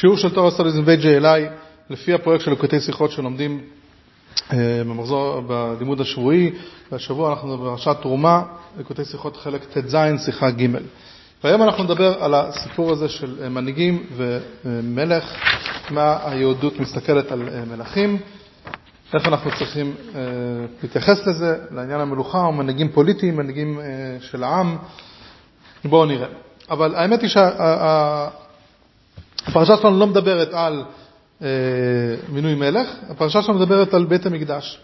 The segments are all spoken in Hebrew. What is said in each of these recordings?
שיעור של תורה סטודיזם ו-JLI, לפי הפרויקט של לקוטי שיחות שלומדים אה, במחזור, בלימוד השבועי, והשבוע אנחנו בפרשת תרומה, לקוטי שיחות חלק ט"ז, שיחה ג'. והיום אנחנו נדבר על הסיפור הזה של אה, מנהיגים ומלך, מה היהודות מסתכלת על אה, מלכים, איך אנחנו צריכים להתייחס לזה, לעניין המלוכה, או מנהיגים פוליטיים, מנהיגים של העם. בואו נראה. אבל האמת היא שהפרשה שלנו לא מדברת על אה, מינוי מלך, הפרשה שלנו מדברת על בית המקדש,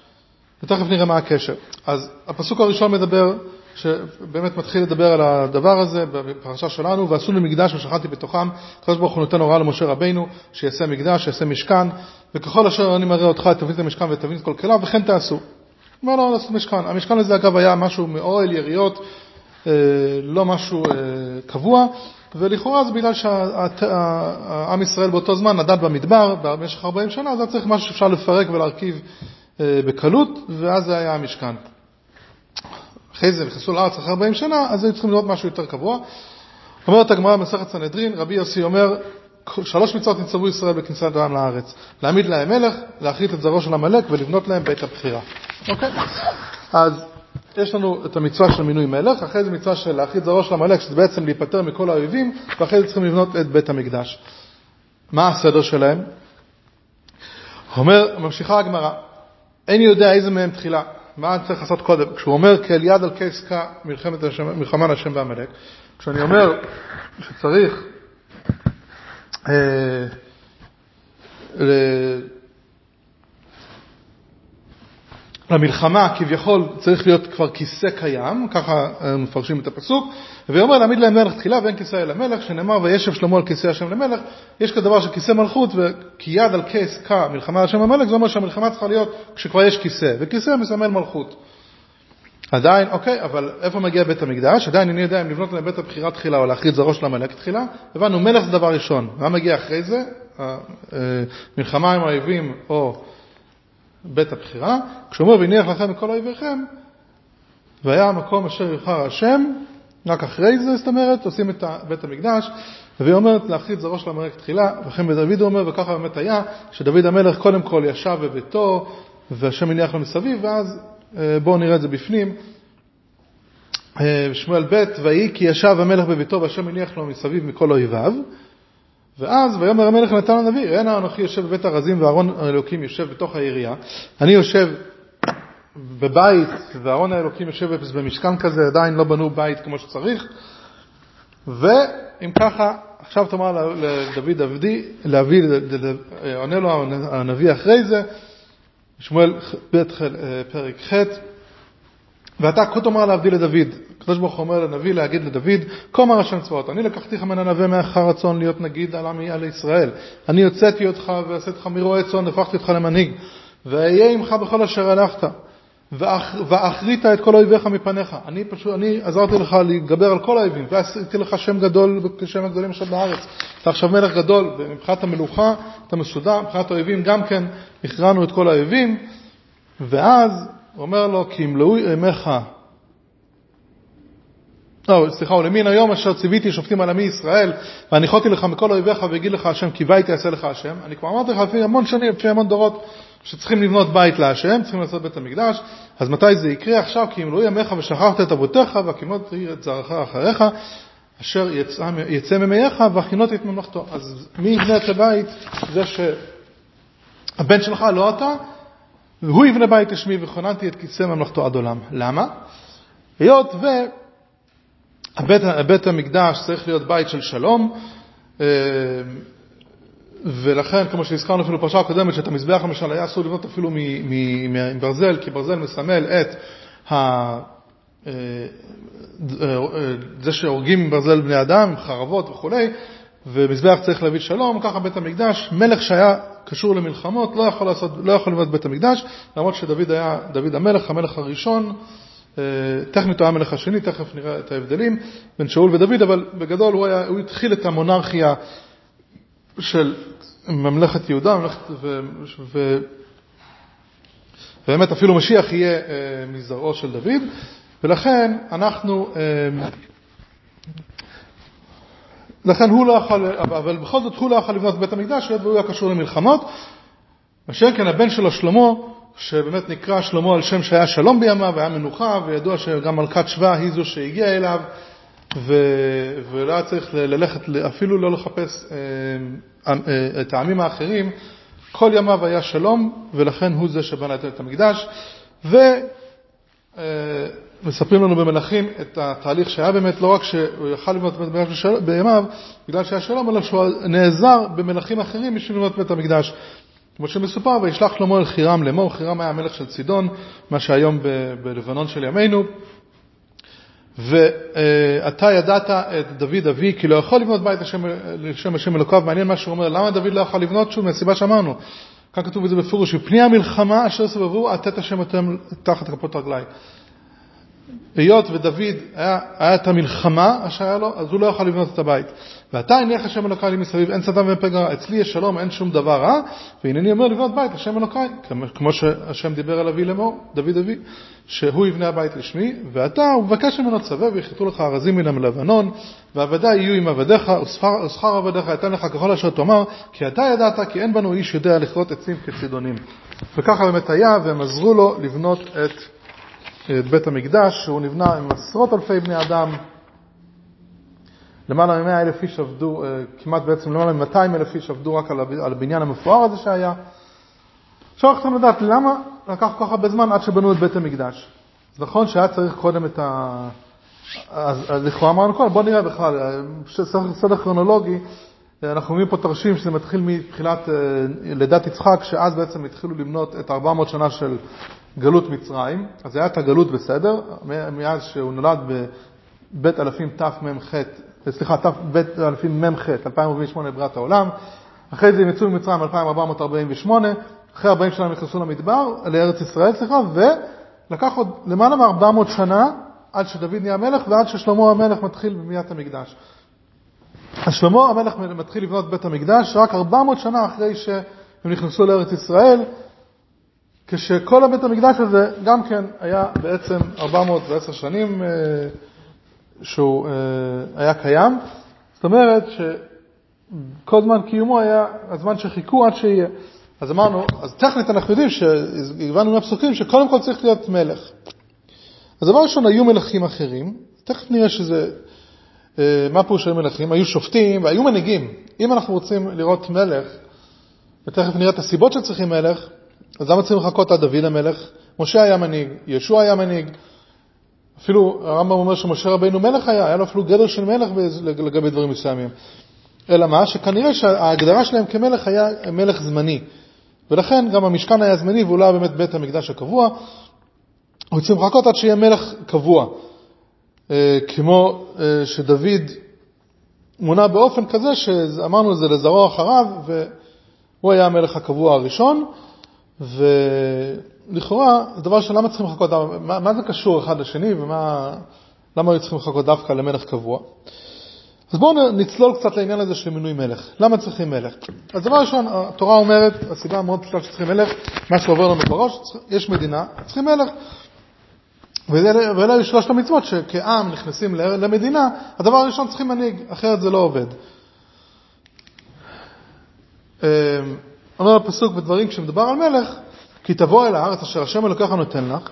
ותכף נראה מה הקשר. אז הפסוק הראשון מדבר, שבאמת מתחיל לדבר על הדבר הזה בפרשה שלנו, ועשו לי מקדש ושכנתי בתוכם, הקדוש ברוך הוא נותן הוראה למשה רבינו, שיעשה מקדש, שיעשה משכן, וככל אשר אני מראה אותך, תבין את המשכן ותבין את כל כליו, וכן תעשו. אומר לו לעשות משכן. המשכן הזה אגב היה משהו מאוהל יריות, אה, לא משהו אה, קבוע, ולכאורה זה בגלל שעם ישראל באותו זמן נדד במדבר במשך 40 שנה, אז היה צריך משהו שאפשר לפרק ולהרכיב אה, בקלות, ואז זה היה המשכן. אחרי זה נכנסו לארץ אחרי 40 שנה, אז היו צריכים לראות משהו יותר קבוע. אומרת הגמרא במסכת סנהדרין, רבי יוסי אומר, שלוש מצוות נצטוו ישראל בכניסת העם לארץ, להעמיד להם מלך, להכרית את זרעו של עמלק ולבנות להם בית הבחירה. אוקיי? אז יש לנו את המצווה של מינוי מלך, אחרי זה מצווה של להכריז זרוע של עמלק, שזה בעצם להיפטר מכל האויבים, ואחרי זה צריכים לבנות את בית המקדש. מה הסדר שלהם? אומר, ממשיכה הגמרא, אין יודע איזה מהם תחילה, מה צריך לעשות קודם? כשהוא אומר כאל יד על כה מלחמה להשם בעמלק, כשאני אומר שצריך אה, למלחמה כביכול צריך להיות כבר כיסא קיים, ככה אה, מפרשים את הפסוק, ואומר להעמיד להם מלך תחילה ואין כיסא אל המלך, שנאמר וישב שלמה על כיסא השם למלך, יש כדבר של כיסא מלכות וכי יד על כס כה מלחמה על השם המלך, זה אומר שהמלחמה צריכה להיות כשכבר יש כיסא, וכיסא מסמל מלכות. עדיין, אוקיי, אבל איפה מגיע בית המקדש? עדיין אני יודע אם לבנות להם בית הבחירה תחילה או להכריז זרעו המלך תחילה. הבנו, מלך זה דבר ראשון. מה מגיע אחרי זה? אה, מלחמה עם האויבים או בית הבחירה, כשהוא אומר והניח לכם מכל אויביכם, והיה המקום אשר יבחר השם, רק אחרי זה, זאת אומרת, עושים את בית המקדש, והיא אומרת להכריז זרעו של המלך תחילה, וכן בדוד הוא אומר, וככה באמת היה, שדוד המלך קודם כל ישב בביתו, והשם הניח לו מסביב, ואז אה, בואו נראה את זה בפנים. אה, שמואל ב', ויהי כי ישב המלך בביתו והשם הניח לו מסביב מכל אויביו. ואז ויאמר המלך נתן הנביא, אין אנוכי יושב בבית ארזים וארון האלוקים יושב בתוך העירייה, אני יושב בבית וארון האלוקים יושב במשכן כזה, עדיין לא בנו בית כמו שצריך, ואם ככה, עכשיו תאמר לדוד עבדי, להביא, עונה לו הנביא אחרי זה, שמואל ב' פרק ח' ואתה כה תאמר להבדיל לדוד. הקדוש ברוך הוא אומר לנביא להגיד לדוד, כה אמר השם צבאות, אני לקחתיך מן הנווה מאחר רצון להיות נגיד על עמי על ישראל. אני הוצאתי אותך ועשיתך מרועה צאן, הפכתי אותך למנהיג. ואהיה עמך בכל אשר הלכת. ואחרית את כל אויביך מפניך. אני פשוט, אני עזרתי לך להתגבר על כל האויבים, ועשיתי לך שם גדול כשם הגדולים עכשיו בארץ. אתה עכשיו מלך גדול, ומבחינת המלוכה אתה מסודר, מבחינת האויבים גם כן הכרענו את כל האויבים, ואז הוא אומר לו, כי ימלאו ימיך, לא, סליחה, ולמין היום אשר ציוויתי שופטים על עמי ישראל, והניחותי לך מכל אויביך ויגיד לך השם, כי בית יעשה לך השם. אני כבר אמרתי לך לפי המון שנים, לפי המון דורות, שצריכים לבנות בית להשם, צריכים לעשות בית המקדש, אז מתי זה יקרה? עכשיו, כי ימלאו ימיך ושכחת את אבותיך, והקימות את זרעך אחריך, אשר יצא, יצא ממייך, והכינות את ממלכתו. אז מי יבנה את הבית? זה שהבן שלך, לא אתה, והוא יבנה בית לשמי וכוננתי את כיסא ממלכתו עד עולם. למה? היות ובית המקדש צריך להיות בית של שלום, אה, ולכן, כמו שהזכרנו אפילו בפרשה הקודמת, שאת המזבח למשל היה אסור לבנות אפילו מברזל, כי ברזל מסמל את ה... אה, אה, זה שהורגים עם ברזל בני אדם, עם חרבות וכולי, ומזבח צריך להביא שלום, ככה בית המקדש, מלך שהיה קשור למלחמות, לא יכול, לעשות, לא יכול לבנות בית המקדש, למרות שדוד היה דוד המלך, המלך הראשון, אה, טכנית הוא היה המלך השני, תכף נראה את ההבדלים בין שאול ודוד, אבל בגדול הוא, היה, הוא התחיל את המונרכיה של ממלכת יהודה, ממלכת, ו, ו, ובאמת אפילו משיח יהיה אה, מזרעו של דוד, ולכן אנחנו אה, לכן הוא לא יכול, אבל בכל זאת הוא לא יכול לבנות בית המקדש, היות והוא היה קשור למלחמות. אשר כן הבן שלו שלמה, שבאמת נקרא שלמה על שם שהיה שלום בימיו, היה מנוחה, וידוע שגם מלכת שבא היא זו שהגיעה אליו, ו... ולא היה צריך ללכת, אפילו לא לחפש אה, אה, את העמים האחרים. כל ימיו היה שלום, ולכן הוא זה שבנה את המקדש. ו... אה, מספרים לנו במלכים את התהליך שהיה באמת, לא רק שהוא יכל לבנות בית המקדש בימיו, בגלל שהיה שלום, אלא שהוא נעזר במלכים אחרים בשביל לבנות בית המקדש. כמו שמסופר, וישלח שלמה אל חירם לאמור, חירם היה המלך של צידון, מה שהיום ב- בלבנון של ימינו. ואתה ידעת את דוד אבי, כי לא יכול לבנות בית לשם, לשם השם אלוקיו. מעניין מה שהוא אומר, למה דוד לא יכול לבנות? שוב, מהסיבה שאמרנו. כאן כתוב את זה בפירוש, מפני המלחמה אשר סבבו, עטת השם אתם תחת כפות רגלי. היות ודוד היה, היה את המלחמה אשר היה לו, אז הוא לא יכול לבנות את הבית. ואתה הניח השם אלוקיי לי מסביב, אין שטן ואין פגע, אצלי יש שלום, אין שום דבר רע, והנני אומר לבנות בית, השם אלוקיי, כמו שהשם דיבר על אבי לאמור, דוד אבי, שהוא יבנה הבית לשמי, ואתה, הוא מבקש ממנו צווה, ויחטאו לך ארזים מן המלבנון, ועבדי יהיו עם עבדיך, ושכר עבדיך ייתן לך ככל אשר תאמר, כי אתה ידעת כי אין בנו איש יודע לכרות עצים כצידונים. וככה באמת היה, והם עזרו לו לבנות את את בית המקדש, שהוא נבנה עם עשרות אלפי בני אדם. למעלה מ-100 אלף איש עבדו, אה, כמעט בעצם למעלה מ-200 אלף איש עבדו רק על הבניין המפואר הזה שהיה. עכשיו אנחנו צריכים לדעת למה לקח כל כך הרבה זמן עד שבנו את בית המקדש. אז נכון שהיה צריך קודם את ה... אז, לכאורה אמרנו קודם, בוא נראה בכלל, אה, סדר כרונולוגי, אה, אנחנו רואים פה תרשים שזה מתחיל מתחילת לידת יצחק, שאז בעצם התחילו למנות את 400 שנה של גלות מצרים, אז היה את הגלות בסדר, מאז שהוא נולד בבית אלפים תמ"ח, סליחה, בית אלפים מ"ח, 2048 לבריאת העולם, אחרי זה הם יצאו ממצרים 2448, אחרי 40 שנה הם נכנסו למדבר, לארץ ישראל, סליחה, ולקח עוד למעלה מ-400 שנה עד שדוד נהיה מלך ועד ששלמה המלך מתחיל בבניית המקדש. אז שלמה המלך מתחיל לבנות בית המקדש רק 400 שנה אחרי שהם נכנסו לארץ ישראל, כשכל הבית המקדש הזה גם כן היה בעצם 410 שנים אה, שהוא אה, היה קיים. זאת אומרת שכל זמן קיומו היה הזמן שחיכו עד שיהיה. אז אמרנו, אז טכנית אנחנו יודעים, שהבנו מהפסוקים, שקודם כל צריך להיות מלך. אז דבר ראשון, היו מלכים אחרים, תכף נראה שזה, מה פירוש היו מלכים? היו שופטים והיו מנהיגים. אם אנחנו רוצים לראות מלך, ותכף נראה את הסיבות שצריכים מלך, אז למה צריכים לחכות עד דוד המלך? משה היה מנהיג, ישוע היה מנהיג. אפילו הרמב"ם אומר שמשה רבינו מלך היה, היה לו אפילו גדר של מלך לגבי דברים מסוימים. אלא מה? שכנראה שההגדרה שלהם כמלך היה מלך זמני. ולכן גם המשכן היה זמני והוא לא באמת בית המקדש הקבוע. רוצים לחכות עד שיהיה מלך קבוע. אה, כמו אה, שדוד מונה באופן כזה שאמרנו זה לזרוע אחריו והוא היה המלך הקבוע הראשון. ולכאורה, זה דבר שלמה צריכים לחכות, מה, מה זה קשור אחד לשני ולמה היו צריכים לחכות דווקא למלך קבוע? אז בואו נצלול קצת לעניין הזה של מינוי מלך. למה צריכים מלך? אז דבר ראשון, התורה אומרת, הסיבה המאוד פשוטה שצריכים מלך, מה שעובר לנו בראש, יש מדינה, צריכים מלך. ואלה היו שלושת המצוות שכעם נכנסים למדינה, הדבר הראשון צריכים מנהיג, אחרת זה לא עובד. אמ, אומר הפסוק בדברים כשמדובר על מלך, כי תבוא אל הארץ אשר השם אלוקיך נותן לך,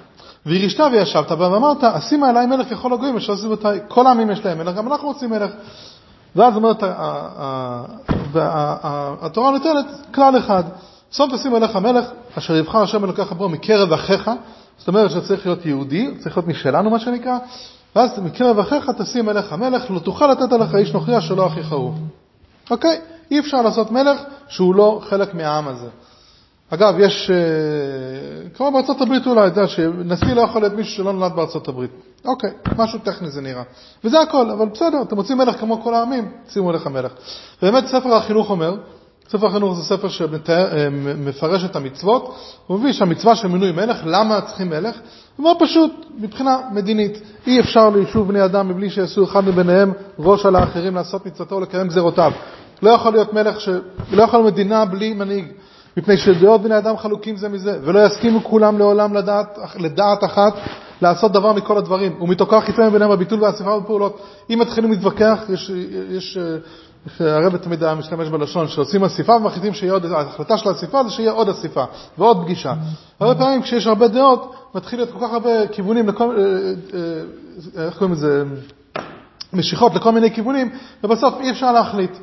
וירישת וישבת בה ואמרת, אשימה אליי מלך ככל הגויים אשר סביבותיי. כל העמים יש להם מלך, גם אנחנו רוצים מלך. ואז אומרת, התורה נותנת כלל אחד, סוף תשים אליך מלך אשר יבחר השם אלוקיך בו מקרב אחיך, זאת אומרת שצריך להיות יהודי, צריך להיות משלנו מה שנקרא, ואז מקרב אחיך תשים אליך מלך, לא תוכל לתת עליך איש נוכרי שלא אחיך הוא. אוקיי? אי אפשר לעשות מלך שהוא לא חלק מהעם הזה. אגב, יש, אה, כמו בארצות הברית אולי, אתה יודע שנשיא לא יכול להיות מישהו שלא נולד בארצות הברית. אוקיי, משהו טכני זה נראה. וזה הכל, אבל בסדר, אתם רוצים מלך כמו כל העמים, שימו לך מלך. באמת ספר החינוך אומר, ספר החינוך זה ספר שמפרש את המצוות, הוא מביא שהמצווה של מינוי מלך, למה צריכים מלך? זה מאוד פשוט, מבחינה מדינית. אי אפשר ליישוב בני אדם מבלי שיעשו אחד מביניהם ראש על האחרים לעשות מצוותו ולקיים גזירותיו. לא יכול להיות מלך, ש... לא יכול להיות מדינה בלי מנהיג, מפני שדעות בני אדם חלוקים זה מזה, ולא יסכימו כולם לעולם לדעת, לדעת אחת, לעשות דבר מכל הדברים. ומתוקף חיצון ביניהם הביטול והאספה בפעולות. אם מתחילים להתווכח, יש, יש הרב תמיד היה משתמש בלשון, שעושים אסיפה ומחליטים שיהיה עוד, ההחלטה של האסיפה זה שיהיה עוד אסיפה ועוד פגישה. הרבה פעמים כשיש הרבה דעות, מתחיל להיות כל כך הרבה כיוונים, אה, אה, איך קוראים לזה, משיכות לכל מיני כיוונים, ובסוף אי אפשר להחליט.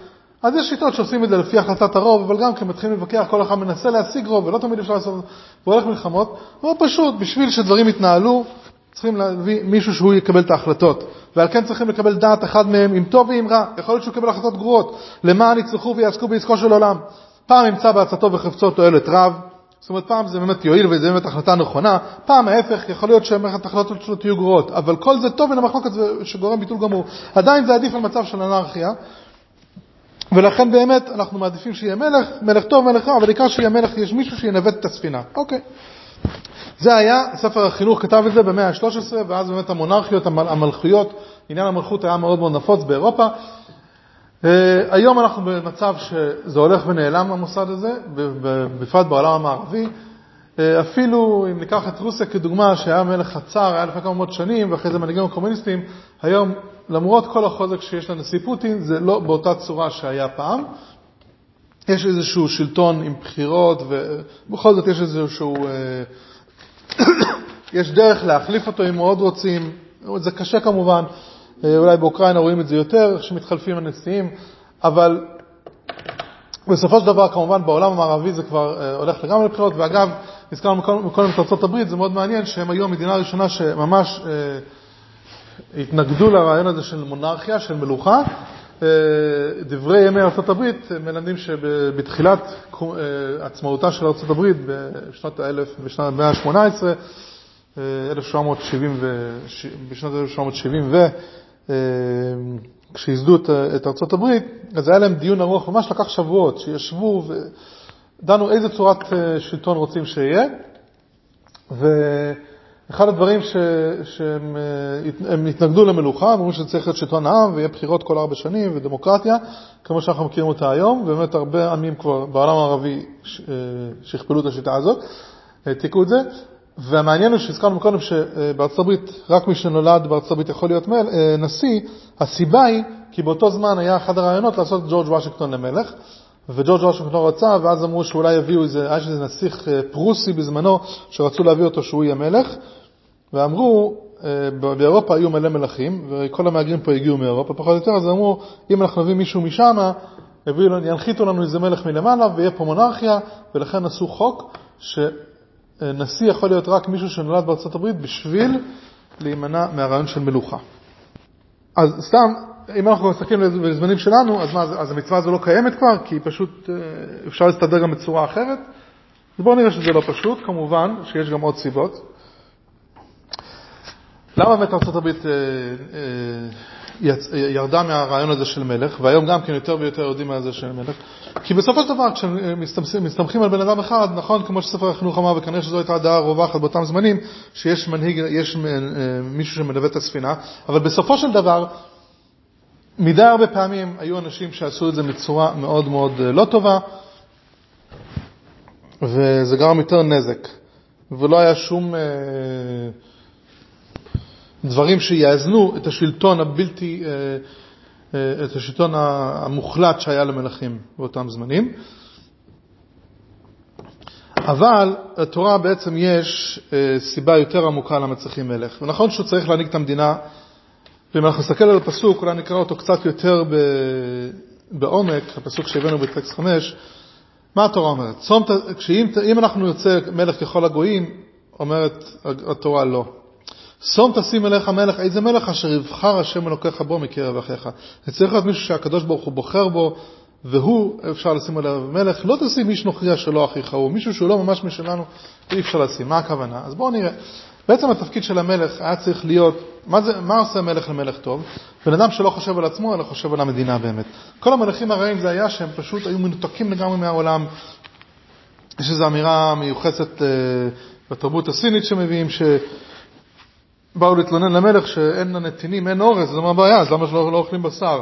אז יש שיטות שעושים את זה לפי החלטת הרוב, אבל גם כשמתחילים להתווכח, כל אחד מנסה להשיג רוב, ולא תמיד אפשר לעשות, והולך מלחמות. מאוד פשוט, בשביל שדברים יתנהלו, צריכים להביא מישהו שהוא יקבל את ההחלטות. ועל כן צריכים לקבל דעת אחד מהם, אם טוב ואם רע. יכול להיות שהוא יקבל החלטות גרועות, למען יצלחו ויעסקו בעסקו של עולם. פעם ימצא בעצתו וחפצו תועלת רב, זאת אומרת פעם זה באמת יועיל וזה באמת החלטה נכונה, פעם ההפך, יכול להיות שמערכת ההחלטות שלו תהיו גרועות, אבל כל זה טוב מן המחלוקת שגורם ביטול גמור. עדיין זה עדיף על מצב של אנרכיה, ולכן באמת אנחנו מעדיפים שיהיה מלך, מלך טוב, מלך רע, אבל עיקר שיהיה מלך, יש מישהו שינווט את הספינה. אוקיי. זה היה, ספר החינוך כתב את זה במאה ה-13, ואז באמת המונרכיות, המלכויות, עניין המלכות היה מאוד מאוד נפוץ באירופה. Uh, היום אנחנו במצב שזה הולך ונעלם המוסד הזה, בפרט בעולם המערבי. Uh, אפילו אם ניקח את רוסיה כדוגמה, שהיה מלך חצר, היה לפני כמה מאות שנים, ואחרי זה מנהיגים הקומוניסטים, היום, למרות כל החוזק שיש לנשיא פוטין, זה לא באותה צורה שהיה פעם. יש איזשהו שלטון עם בחירות, ובכל זאת יש איזשהו... Uh, יש דרך להחליף אותו אם מאוד רוצים, זה קשה כמובן, אה, אולי באוקראינה רואים את זה יותר, איך שמתחלפים הנשיאים, אבל בסופו של דבר כמובן בעולם המערבי זה כבר אה, הולך לגמרי לבחירות, ואגב, הזכרנו קודם את ארצות הברית, זה מאוד מעניין שהם היו המדינה הראשונה שממש אה, התנגדו לרעיון הזה של מונרכיה, של מלוכה. דברי ימי ארצות הברית מלמדים שבתחילת עצמאותה של ארצות הברית בשנות האלף, בשנת המאה ה-18, בשנת 1770 ו... כשייסדו את ארצות הברית, אז היה להם דיון ארוך, ממש לקח שבועות, שישבו ודנו איזה צורת שלטון רוצים שיהיה. ואחד הדברים ש... שהם התנגדו למלוכה, אמרו שזה צריך להיות שלטון העם ויהיה בחירות כל ארבע שנים ודמוקרטיה, כמו שאנחנו מכירים אותה היום, ובאמת הרבה עמים כבר בעולם הערבי שכפלו את השיטה הזאת, העתיקו את זה. והמעניין הוא שהזכרנו קודם שבארצות הברית, רק מי שנולד בארצות הברית יכול להיות מל, אה, נשיא, הסיבה היא כי באותו זמן היה אחד הרעיונות לעשות ג'ורג' וושינגטון למלך, וג'ורג' וושינגטון רצה, ואז אמרו שאולי יביאו איזה, היה איזה נסיך אה, פרוסי בזמנו, שרצו להביא אותו שהוא יהיה מלך, ואמרו, אה, באירופה היו מלא מלכים, וכל המהגרים פה הגיעו מאירופה פחות או יותר, אז אמרו, אם אנחנו נביא מישהו משם, ינחיתו לנו איזה מלך מלמעלה, ויהיה פה מונרכיה, ולכן עשו חוק, ש... נשיא יכול להיות רק מישהו שנולד בארצות הברית בשביל להימנע מהרעיון של מלוכה. אז סתם, אם אנחנו מסתכלים בזמנים שלנו, אז מה, אז המצווה הזו לא קיימת כבר, כי פשוט אה, אפשר להסתדר גם בצורה אחרת? אז בואו נראה שזה לא פשוט, כמובן שיש גם עוד סיבות. למה באמת ארה"ב אה, אה, ירדה מהרעיון הזה של מלך, והיום גם כן יותר ויותר יודעים מה זה של מלך, כי בסופו של דבר כשמסתמכים על בן אדם אחד, נכון, כמו שספר החינוך אמר, וכנראה שזו הייתה הדעה הרווחת באותם זמנים, שיש מנהיג, יש אה, מישהו שמלווה את הספינה, אבל בסופו של דבר, מדי הרבה פעמים היו אנשים שעשו את זה בצורה מאוד מאוד אה, לא טובה, וזה גרם יותר נזק, ולא היה שום... דברים שיאזנו את השלטון הבלתי, אה, אה, את השלטון המוחלט שהיה למלכים באותם זמנים. אבל לתורה בעצם יש אה, סיבה יותר עמוקה למה צריכים מלך. ונכון שהוא צריך להנהיג את המדינה, ואם אנחנו נסתכל על הפסוק, אולי נקרא אותו קצת יותר בעומק, הפסוק שהבאנו בטקסט 5, מה התורה אומרת? אם אנחנו נרצה מלך ככל הגויים, אומרת התורה לא. שום תשים אליך מלך, איזה מלך אשר יבחר השם אלוקיך בו מקרב אחיך. זה צריך להיות מישהו שהקדוש ברוך הוא בוחר בו, והוא אפשר לשים עליו מלך. לא תשים איש נוכריה שלא אחיך הוא, מישהו שהוא לא ממש משלנו, אי אפשר לשים. מה הכוונה? אז בואו נראה. בעצם התפקיד של המלך היה צריך להיות, מה, זה, מה עושה מלך למלך טוב? בן אדם שלא חושב על עצמו, אלא חושב על המדינה באמת. כל המלכים הרעים זה היה שהם פשוט היו מנותקים לגמרי מהעולם. יש איזו אמירה מיוחסת אה, בתרבות הסינית שמביאים, ש... באו להתלונן למלך שאין לנתינים, אין אורז, אז מה הבעיה? אז למה שלא לא אוכלים בשר?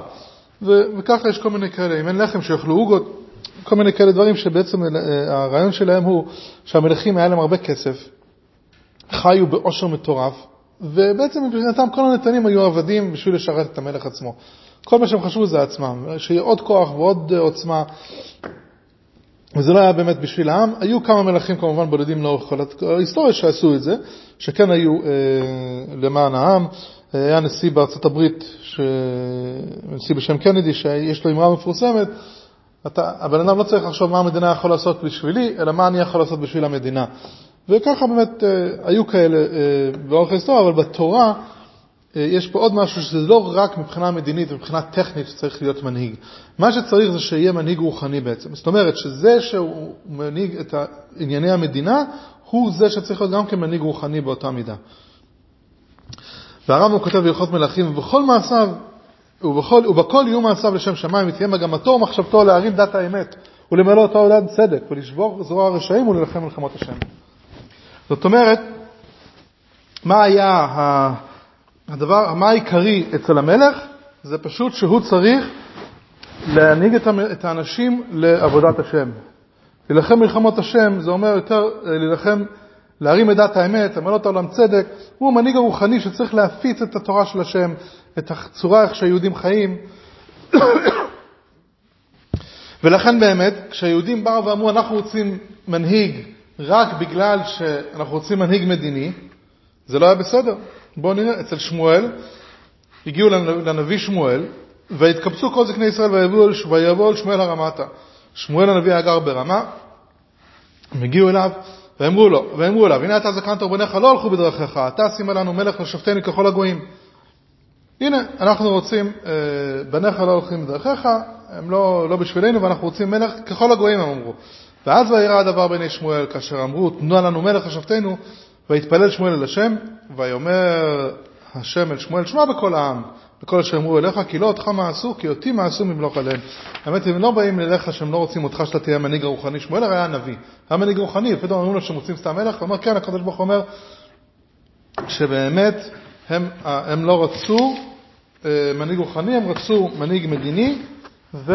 ו- וככה יש כל מיני כאלה, אם אין לחם שיאכלו עוגות, כל מיני כאלה דברים שבעצם אה, הרעיון שלהם הוא שהמלכים היה להם הרבה כסף, חיו באושר מטורף, ובעצם מבחינתם כל הנתנים היו עבדים בשביל לשרת את המלך עצמו. כל מה שהם חשבו זה עצמם, שיהיה עוד כוח ועוד עוצמה, וזה לא היה באמת בשביל העם. היו כמה מלכים כמובן בודדים לאורך כל ההיסטוריה שעשו את זה, שכן היו אה, למען העם. היה נשיא בארצות הברית, ש... נשיא בשם קנדי, שיש לו אמרה מפורסמת, אתה, הבן אדם לא צריך לחשוב מה המדינה יכול לעשות בשבילי, אלא מה אני יכול לעשות בשביל המדינה. וככה באמת אה, היו כאלה אה, באורך ההיסטוריה, אבל בתורה אה, יש פה עוד משהו שזה לא רק מבחינה מדינית ומבחינה טכנית שצריך להיות מנהיג. מה שצריך זה שיהיה מנהיג רוחני בעצם. זאת אומרת שזה שהוא מנהיג את ענייני המדינה, הוא זה שצריך להיות גם כמנהיג רוחני באותה מידה. והרמב"ם כותב בהלכות מלכים, ובכל מעשיו, ובכל, ובכל יהיו מעשיו לשם שמיים, יתקיים מגמתו ומחשבתו להרים דת האמת, ולמלא אותו דת צדק, ולשבור זרוע הרשעים ולהילחם מלחמות השם. זאת אומרת, מה היה הדבר, מה העיקרי אצל המלך? זה פשוט שהוא צריך להנהיג את האנשים לעבודת השם. להילחם מלחמות השם זה אומר יותר אה, להילחם, להרים את דת האמת, למלא את העולם צדק. הוא המנהיג הרוחני שצריך להפיץ את התורה של השם, את הצורה איך שהיהודים חיים. ולכן באמת, כשהיהודים באו ואמרו אנחנו רוצים מנהיג רק בגלל שאנחנו רוצים מנהיג מדיני, זה לא היה בסדר. בואו נראה, אצל שמואל, הגיעו לנביא שמואל, והתקבצו כל זקני ישראל ויבואו אל שמואל הרמתה. שמואל הנביא היה גר ברמה, הם הגיעו אליו, ואמרו לו, ואמרו אליו, הנה אתה זקנת ובניך לא הלכו בדרכיך, אתה שימה לנו מלך לשופטנו ככל הגויים. הנה, אנחנו רוצים, אה, בניך לא הולכים בדרכיך, הם לא, לא בשבילנו, ואנחנו רוצים מלך ככל הגויים, הם אמרו. ואז וירא הדבר בעיני שמואל, כאשר אמרו, תנו לנו מלך לשופטנו, ויתפלל שמואל אל השם, ויאמר השם אל שמואל, שמע בכל העם, בכל אשר אמרו אליך, כי לא אותך מעשו, כי אותי מעשו ממלוך עליהם. האמת, הם לא באים אליך שהם לא רוצים אותך שאתה תהיה המנהיג הרוחני. שמואל הרי היה נביא, היה מנהיג רוחני, ופתאום אומרים לו שהם רוצים סתם מלך, הוא אומר, כן, הקדוש ברוך אומר, שבאמת הם, הם לא רצו אה, מנהיג רוחני, הם רצו מנהיג מדיני, ו...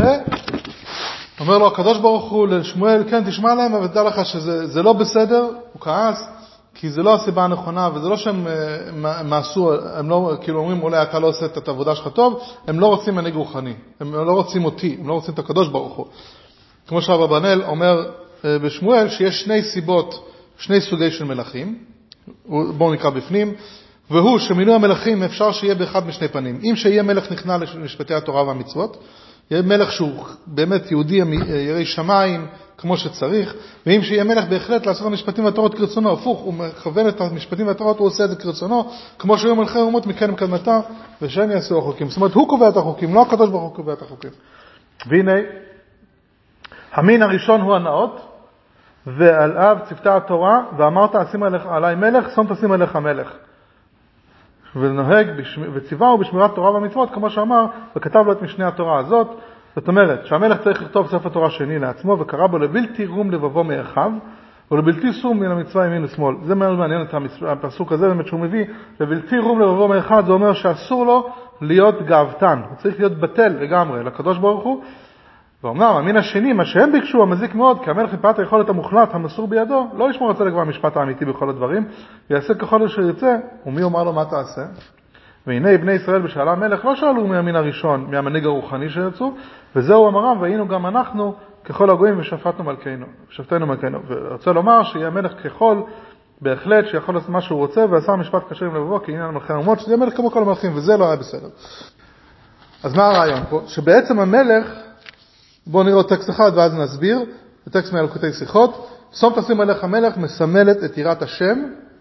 אומר לו הקדוש ברוך הוא לשמואל, כן, תשמע להם, אבל תדע לך שזה לא בסדר, הוא כעס, כי זה לא הסיבה הנכונה, וזה לא שהם אה, מעשו, הם לא, כאילו אומרים, אולי אתה לא עושה את העבודה שלך טוב, הם לא רוצים מנהיג רוחני, הם לא רוצים אותי, הם לא רוצים את הקדוש ברוך הוא. כמו שהרב אברנאל אומר אה, בשמואל, שיש שני סיבות, שני סוגי של מלכים, בואו נקרא בפנים, והוא שמינוי המלכים אפשר שיהיה באחד משני פנים. אם שיהיה מלך נכנע למשפטי התורה והמצוות, יהיה מלך שהוא באמת יהודי ירא שמיים כמו שצריך, ואם שיהיה מלך בהחלט לעשות המשפטים והתורות כרצונו, הפוך, הוא מכוון את המשפטים והתורות, הוא עושה את זה כרצונו, כמו שהיו מלכי האומות מכן מקדמתה, ושהם יעשו החוקים. זאת אומרת, הוא קובע את החוקים, לא הקדוש ברוך הוא קובע את החוקים. והנה, המין הראשון הוא הנאות, ועליו צוותה התורה, ואמרת אשים עלי מלך, שום תשים עליך מלך. ונוהג וציווהו בשמירת תורה ומצוות, כמו שאמר, וכתב לו את משנה התורה הזאת. זאת אומרת, שהמלך צריך לכתוב ספר תורה שני לעצמו, וקרא בו לבלתי רום לבבו מאחיו, ולבלתי סום מן המצווה ימין ושמאל. זה מאוד מעניין את הפסוק הזה, באמת שהוא מביא, לבלתי רום לבבו מאחד, זה אומר שאסור לו להיות גאוותן, הוא צריך להיות בטל לגמרי לקדוש ברוך הוא, ואומנם המין השני, מה שהם ביקשו, המזיק מאוד, כי המלך מפאת היכולת המוחלט המסור בידו, לא ישמור הצדק והמשפט האמיתי בכל הדברים, ויעשה ככל אשר ירצה, ומי יאמר לו מה תעשה? והנה בני ישראל בשאלה המלך לא שאלו מהמין הראשון, מהמנהיג הרוחני שיצאו, וזהו אמרם, והיינו גם אנחנו ככל הגויים ושפטנו מלכנו, ושפטנו מלכנו. ורוצה לומר שיהיה מלך ככל, בהחלט, שיכול לעשות מה שהוא רוצה, ועשה משפט קשר עם לבבו, כי עניין מלכי האומות, שזה יהיה מלך כמו כל המלכים, וזה לא היה בסדר. אז מה הרעיון פה? שבעצם המלך בואו נראה עוד טקסט אחד ואז נסביר. זה טקסט מאלוקותי שיחות. שום תשים עליך מלך מסמלת את יראת השם,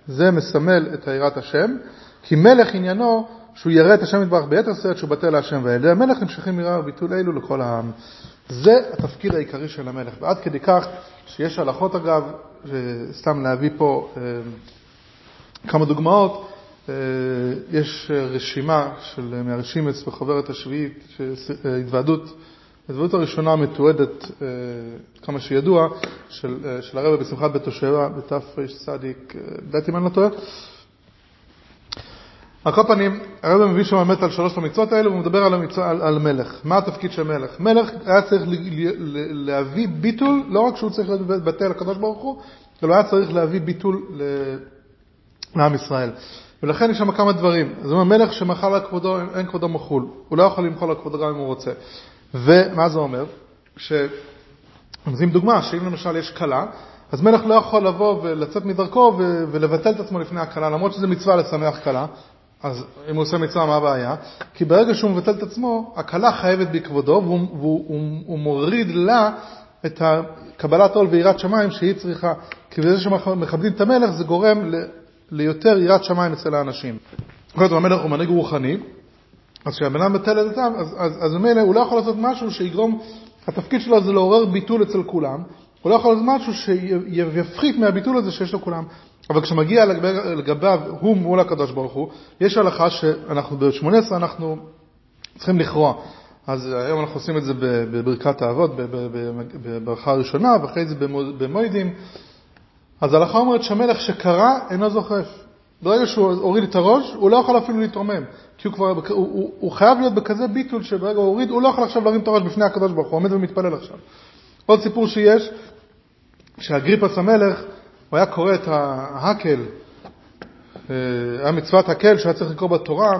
זה מסמל את יראת השם, כי מלך עניינו שהוא ירא את השם יתברך ביתר שאת שהוא בטל להשם ועל המלך נמשכים יראה וביטול אלו לכל העם. זה התפקיד העיקרי של המלך, ועד כדי כך שיש הלכות אגב, סתם להביא פה אה, כמה דוגמאות, אה, יש רשימה של מהרשימס בחוברת השביעית, אה, התוועדות ההתוודות הראשונה מתועדת, אה, כמה שידוע, של, אה, של הרבי בשמחת בית הושע, בתרצ"ב, אם אני לא טועה. על כל פנים, הרב מביא שם באמת על שלוש המצוות האלה, והוא מדבר על, המצוא, על, על מלך. מה התפקיד של מלך? מלך היה צריך להביא ביטול, לא רק שהוא צריך להיות בטל לקדוש ברוך הוא, אלא היה צריך להביא ביטול לעם ישראל. ולכן יש שם כמה דברים. זאת אומרת, מלך שמחל על כבודו, אין כבודו מחול. הוא לא יכול למחול על כבודו גם אם הוא רוצה. ומה זה אומר? ש... נותנים דוגמה, שאם למשל יש כלה, אז מלך לא יכול לבוא ולצאת מדרכו ולבטל את עצמו לפני הכלה, למרות שזה מצווה לשמח כלה, אז אם הוא עושה מצווה, מה הבעיה? כי ברגע שהוא מבטל את עצמו, הכלה חייבת בכבודו, והוא והוא, הוא, הוא מוריד לה את קבלת עול ויראת שמיים שהיא צריכה. כי בזה שמכבדים את המלך, זה גורם ל, ליותר יראת שמיים אצל האנשים. קודם המלך הוא מנהיג רוחני, אז כשהבן אדם מבטל את אז, אז ממילא הוא לא יכול לעשות משהו שיגרום, התפקיד שלו זה לעורר ביטול אצל כולם, הוא לא יכול לעשות משהו שיפחית מהביטול הזה שיש לכולם. אבל כשמגיע לגביו, הוא מול הקדוש ברוך הוא, יש הלכה שאנחנו ב-18 אנחנו צריכים לכרוע. אז היום אנחנו עושים את זה בברכת האבות, בברכה הראשונה, ואחרי זה במוידים. אז ההלכה אומרת שהמלך שקרא אינו זוכף. ברגע שהוא הוריד את הראש, הוא לא יכול אפילו להתרומם. כי הוא כבר, הוא, הוא, הוא חייב להיות בכזה ביטול שברגע הוא הוריד, הוא לא יכול עכשיו להרים את הראש בפני הקדוש ברוך הוא, עומד ומתפלל עכשיו. עוד סיפור שיש, שאגריפס המלך, הוא היה קורא את ההקל, אה, היה מצוות הקל שהיה צריך לקרוא בתורה,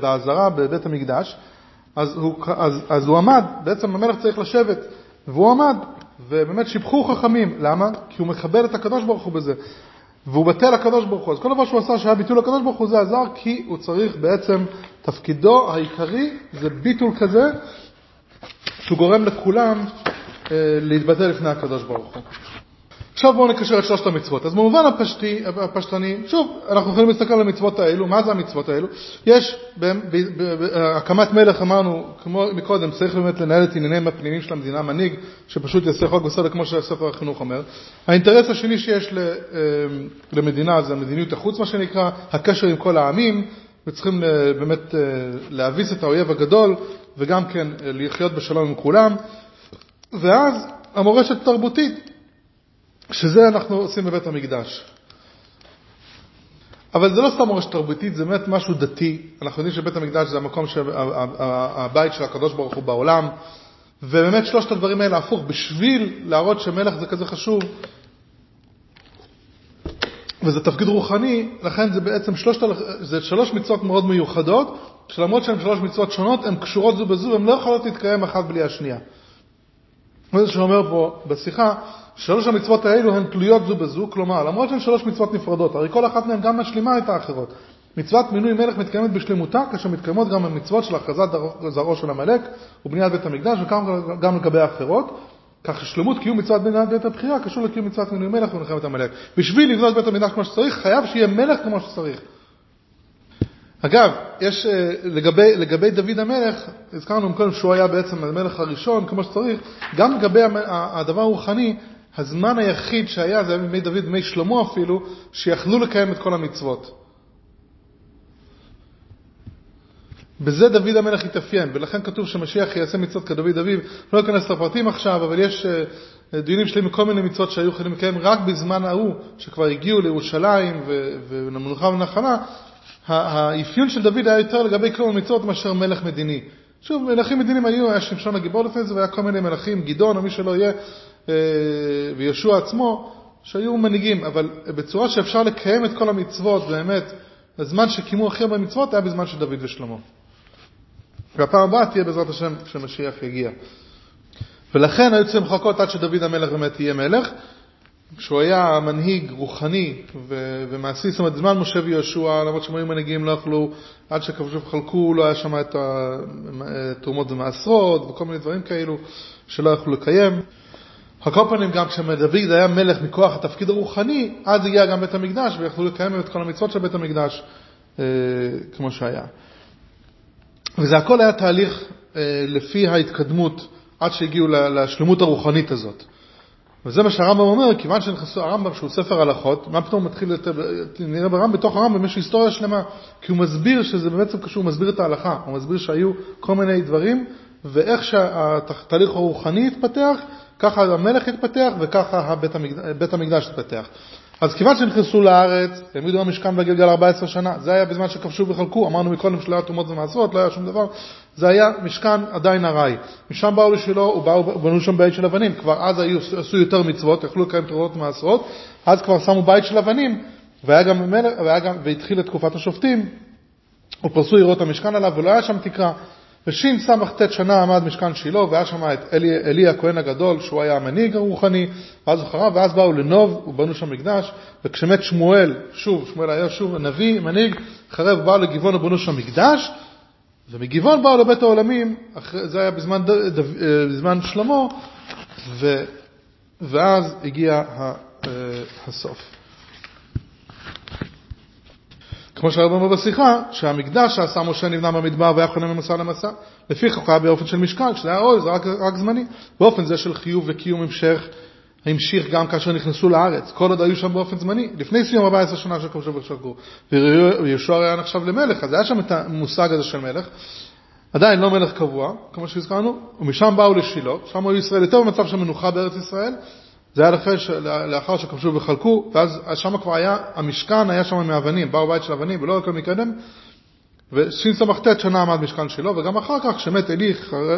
באזהרה, בבית המקדש, אז הוא, אז, אז הוא עמד, בעצם המלך צריך לשבת, והוא עמד, ובאמת שיבחו חכמים. למה? כי הוא מכבד את הקדוש ברוך הוא בזה. והוא בטל לקדוש ברוך הוא. אז כל דבר שהוא עשה שהיה ביטול לקדוש ברוך הוא זה עזר, כי הוא צריך בעצם, תפקידו העיקרי זה ביטול כזה, שהוא גורם לכולם אה, להתבטא לפני הקדוש ברוך הוא. עכשיו בואו נקשר את שלושת המצוות. אז במובן הפשטי, הפשטני, שוב, אנחנו יכולים להסתכל על המצוות האלו, מה זה המצוות האלו? יש, בהקמת מלך אמרנו, כמו מקודם, צריך באמת לנהל את ענייניהם הפנימיים של המדינה, מנהיג שפשוט יעשה חוק וסדר כמו שספר החינוך אומר. האינטרס השני שיש אה, למדינה זה מדיניות החוץ, מה שנקרא, הקשר עם כל העמים, וצריכים אה, באמת אה, להביס את האויב הגדול, וגם כן לחיות בשלום עם כולם. ואז המורשת התרבותית, שזה אנחנו עושים בבית המקדש. אבל זה לא סתם מורשת תרבותית, זה באמת משהו דתי. אנחנו יודעים שבית המקדש זה המקום, של, הבית של הקדוש ברוך הוא בעולם, ובאמת שלושת הדברים האלה הפוך, בשביל להראות שמלך זה כזה חשוב, וזה תפקיד רוחני, לכן זה בעצם שלושת, זה שלוש מצוות מאוד מיוחדות, שלמרות שהן שלוש מצוות שונות, הן קשורות זו בזו, והן לא יכולות להתקיים אחת בלי השנייה. זה שאומר פה בשיחה, שלוש המצוות האלו הן תלויות זו בזו, כלומר, למרות שהן שלוש מצוות נפרדות, הרי כל אחת מהן גם משלימה את האחרות. מצוות מינוי מלך מתקיימת בשלמותה, כאשר מתקיימות גם המצוות של הכרזת זרעו של עמלק ובניית בית המקדש, וגם לגבי האחרות. כך ששלמות קיום מצוות בניית בית הבחירה קשור לקיום מצוות מינוי מלך ומלחמת עמלק. בשביל לבנות בית המקדש כמו שצריך, חייב שיהיה מלך כמו שצריך. אגב, יש אה, לגבי, לגבי דוד המלך, הזכרנו קודם שהוא היה בעצם המלך הראשון כמו שצריך, גם לגבי הדבר הרוחני, הזמן היחיד שהיה, זה היה בימי דוד, בימי שלמה אפילו, שיכלו לקיים את כל המצוות. בזה דוד המלך התאפיין, ולכן כתוב שמשיח יעשה מצוות כדוד אביו. לא אכנס לפרטים עכשיו, אבל יש אה, דיונים שלמים מכל מיני מצוות שהיו יכולים לקיים רק בזמן ההוא, שכבר הגיעו לירושלים ולמנוחה ונחלה. האפיון של דוד היה יותר לגבי כלום המצוות מאשר מלך מדיני. שוב, מלכים מדיניים היו, היה שמשון הגיבור לפני זה, והיה כל מיני מלכים, גדעון או מי שלא יהיה, אה, וישוע עצמו, שהיו מנהיגים, אבל בצורה שאפשר לקיים את כל המצוות, באמת, הזמן שקיימו הכי הרבה מצוות היה בזמן של דוד ושלמה. והפעם הבאה תהיה בעזרת השם כשמשיח יגיע. ולכן היו צריכים לחכות עד שדוד המלך באמת יהיה מלך. כשהוא היה מנהיג רוחני ו- ומעשי, זאת אומרת, זמן משה ויהושע, למרות היו מנהיגים, לא יכלו, עד שכבשו וחלקו, לא היה שם את התרומות ומעשרות וכל מיני דברים כאלו שלא יכלו לקיים. על כל פנים, גם כשדוד היה מלך מכוח התפקיד הרוחני, אז הגיע גם בית המקדש ויכלו לקיים את כל המצוות של בית המקדש אה, כמו שהיה. וזה הכל היה תהליך אה, לפי ההתקדמות עד שהגיעו לשלמות הרוחנית הזאת. וזה מה שהרמב"ם אומר, כיוון שנכנסו, הרמב"ם שהוא ספר הלכות, מה פתאום מתחיל, נראה ברמב"ם, בתוך הרמב"ם יש היסטוריה שלמה, כי הוא מסביר שזה בעצם קשור, הוא מסביר את ההלכה, הוא מסביר שהיו כל מיני דברים, ואיך שהתהליך הרוחני התפתח, ככה המלך התפתח וככה בית המקדש, התפתח. אז כיוון שנכנסו לארץ, העמידו המשכן והגלגל 14 שנה, זה היה בזמן שכבשו וחלקו, אמרנו מקודם שלא היה תרומות ומעשרות, לא היה שום דבר, זה היה משכן עדיין ארעי. משם באו לשילו ובנו שם בית של אבנים, כבר אז היו, עשו יותר מצוות, יכלו לקיים תרומות ומעשרות, אז כבר שמו בית של אבנים, והיה גם והיה גם, והתחיל תקופת השופטים, ופרסו יראות המשכן עליו, ולא היה שם תקרה. בשס"ט שנה עמד משכן שילה, והיה שם את אלי, אלי הכהן הגדול, שהוא היה המנהיג הרוחני, ואז הוא חרב, ואז באו לנוב, ובנו שם מקדש, וכשמת שמואל, שוב, שמואל היה שוב נביא, מנהיג, חרב, באו לגבעון ובנו שם מקדש, ומגבעון באו לבית העולמים, זה היה בזמן, בזמן שלמה, ו, ואז הגיע אה, הסוף. כמו שהרב אומר בשיחה, שהמקדש שעשה משה נבנה במדבר והיה חונה ממסע למסע. לפיכך הוא היה באופן של משכן, כשזה היה אוי, זה רק, רק זמני. באופן זה של חיוב וקיום המשך, המשיך גם כאשר נכנסו לארץ. כל עוד היו שם באופן זמני, לפני סיום 14 שנה של כבשו ושקרו. ויהושע היה נחשב למלך, אז היה שם את המושג הזה של מלך. עדיין לא מלך קבוע, כמו שהזכרנו, ומשם באו לשילה, שם היו ישראל יותר במצב של מנוחה בארץ ישראל, זה היה אחרי, לאחר שכבשו וחלקו, ואז שם כבר היה, המשכן היה שם מאבנים, באו בית של אבנים ולא הכל מקדם, ושס"ט שנה עמד משכן שלו, וגם אחר כך, כשמת עלי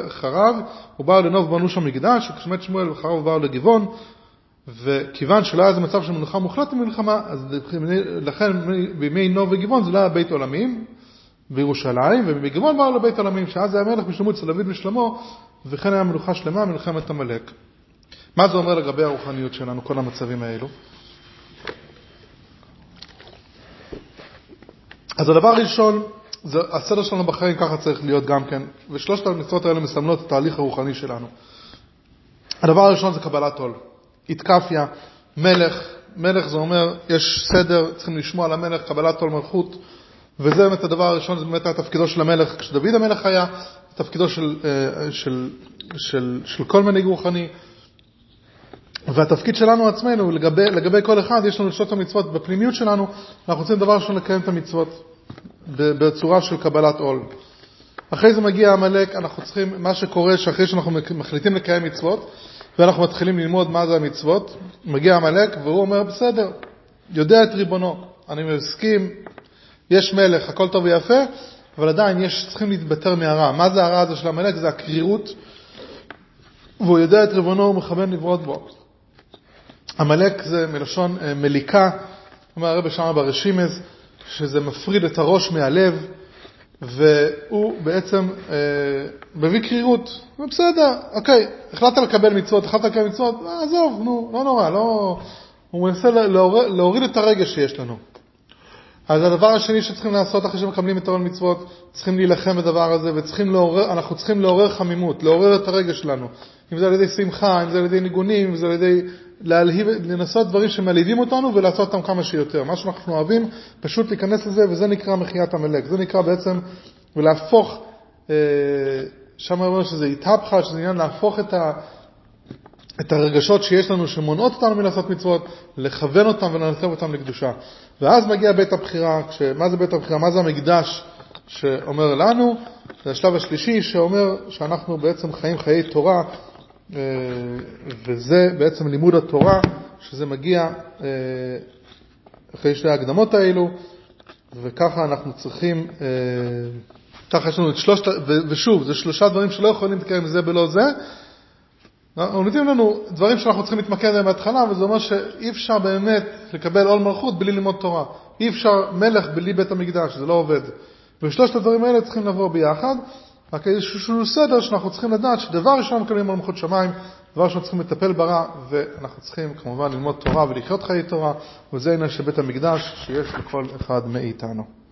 חרב, הוא בא לנוב בנו שם מקדש, וכשמת שמואל וחרב הוא בא לגבעון, וכיוון שלא היה איזה מצב של מנוחה מוחלט במלחמה, אז לכן בימי נוב וגבעון זה לא היה בית עולמים בירושלים, ומגבעון באו לבית עולמים, שאז היה מלך בשלמות אצל דוד ושלמה, וכן היה מנוחה שלמה, מלחמת עמלק. מה זה אומר לגבי הרוחניות שלנו, כל המצבים האלו? אז הדבר הראשון, זה, הסדר שלנו בחיים ככה צריך להיות גם כן, ושלושת המצוות האלה מסמלות את התהליך הרוחני שלנו. הדבר הראשון זה קבלת עול. איתקפיה, מלך, מלך זה אומר, יש סדר, צריכים לשמוע על המלך, קבלת עול מלכות, וזה באמת הדבר הראשון, זה באמת היה תפקידו של המלך, כשדוד המלך היה, תפקידו של, אה, של, של, של, של כל מנהיג רוחני, והתפקיד שלנו עצמנו, לגבי, לגבי כל אחד, יש לנו שלושת המצוות בפנימיות שלנו, אנחנו רוצים דבר ראשון לקיים את המצוות בצורה של קבלת עול. אחרי זה מגיע עמלק, אנחנו צריכים, מה שקורה שאחרי שאנחנו מחליטים לקיים מצוות, ואנחנו מתחילים ללמוד מה זה המצוות, מגיע עמלק והוא אומר, בסדר, יודע את ריבונו, אני מסכים, יש מלך, הכל טוב ויפה, אבל עדיין יש, צריכים להתבטר מהרע. מה זה הרע הזה של עמלק? זה הקרירות, והוא יודע את ריבונו, הוא מכוון לברות בו. עמלק זה מלשון אה, מליקה, אומר הרב שמה ברשימז, שזה מפריד את הראש מהלב, והוא בעצם אה, מביא קרירות. בסדר, אוקיי, החלטת לקבל מצוות, החלטת לקבל מצוות, אה, עזוב, נו, לא נורא, לא... הוא מנסה להוריד, להוריד את הרגש שיש לנו. אז הדבר השני שצריכים לעשות אחרי שמקבלים את העול מצוות, צריכים להילחם בדבר הזה, ואנחנו צריכים לעורר חמימות, לעורר את הרגש שלנו. אם זה על ידי שמחה, אם זה על ידי ניגונים, אם זה על ידי להלהיב, לנסות דברים שמלהיבים אותנו ולעשות אותם כמה שיותר. מה שאנחנו אוהבים, פשוט להיכנס לזה, וזה נקרא מחיית עמלק. זה נקרא בעצם, ולהפוך, אה, שם אומר שזה התהפכה, שזה עניין להפוך את, ה, את הרגשות שיש לנו, שמונעות אותנו מלעשות מצוות, לכוון אותם ולנתב אותם לקדושה. ואז מגיע בית הבחירה, כש, מה זה בית הבחירה? מה זה המקדש שאומר לנו? זה השלב השלישי שאומר שאנחנו בעצם חיים חיי תורה, וזה בעצם לימוד התורה, שזה מגיע אה, אחרי שתי ההקדמות האלו, וככה אנחנו צריכים, אה, ככה יש לנו את שלושת, ושוב, זה שלושה דברים שלא יכולים להתקיים זה בלא זה. נותנים לנו דברים שאנחנו צריכים להתמקד בהם בהתחלה, וזה אומר שאי אפשר באמת לקבל עול מלכות בלי ללמוד תורה. אי אפשר מלך בלי בית המקדש, זה לא עובד. ושלושת הדברים האלה צריכים לבוא ביחד. רק איזשהו סדר שאנחנו צריכים לדעת שדבר ראשון מקבלים מלכות שמיים, דבר ראשון צריכים לטפל ברע, ואנחנו צריכים כמובן ללמוד תורה ולחיות חיי תורה, וזה עניין של בית המקדש שיש לכל אחד מאיתנו.